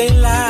Daylight.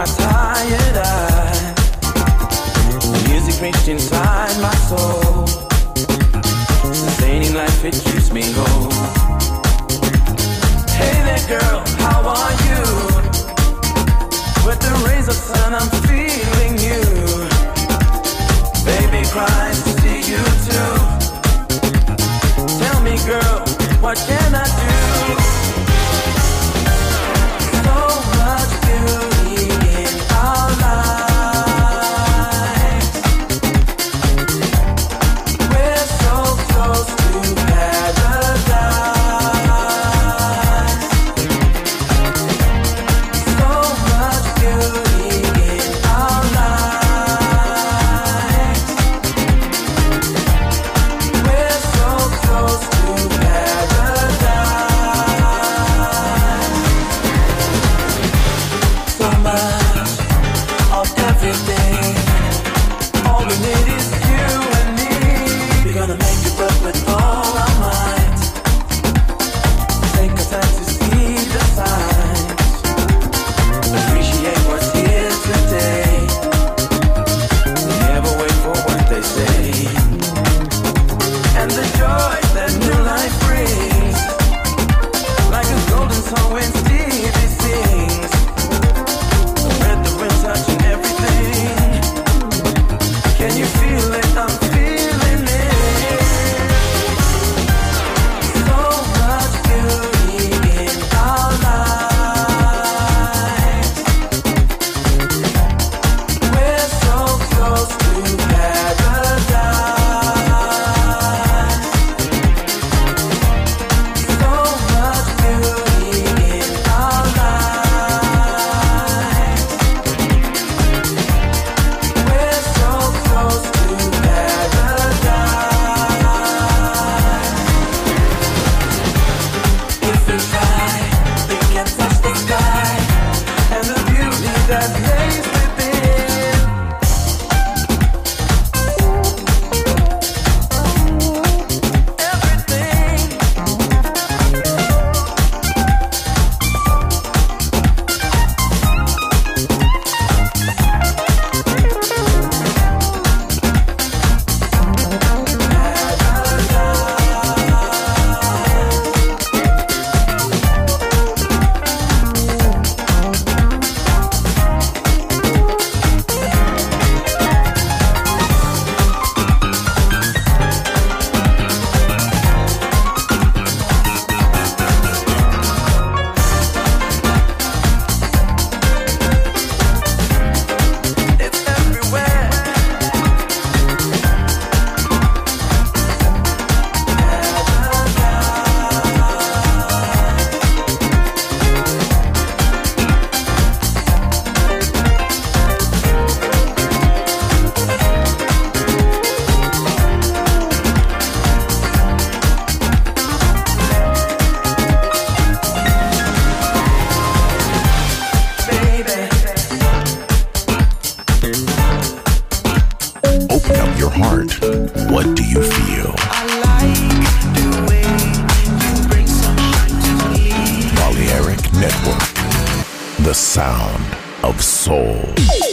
my tired eyes. The music reached inside my soul. Sustaining life, it keeps me whole. Hey there, girl, how are you? With the rays of sun, I'm feeling you. Baby cries to see you too. Tell me, girl, what can I do? sound of soul.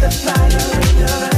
the fire in your eyes.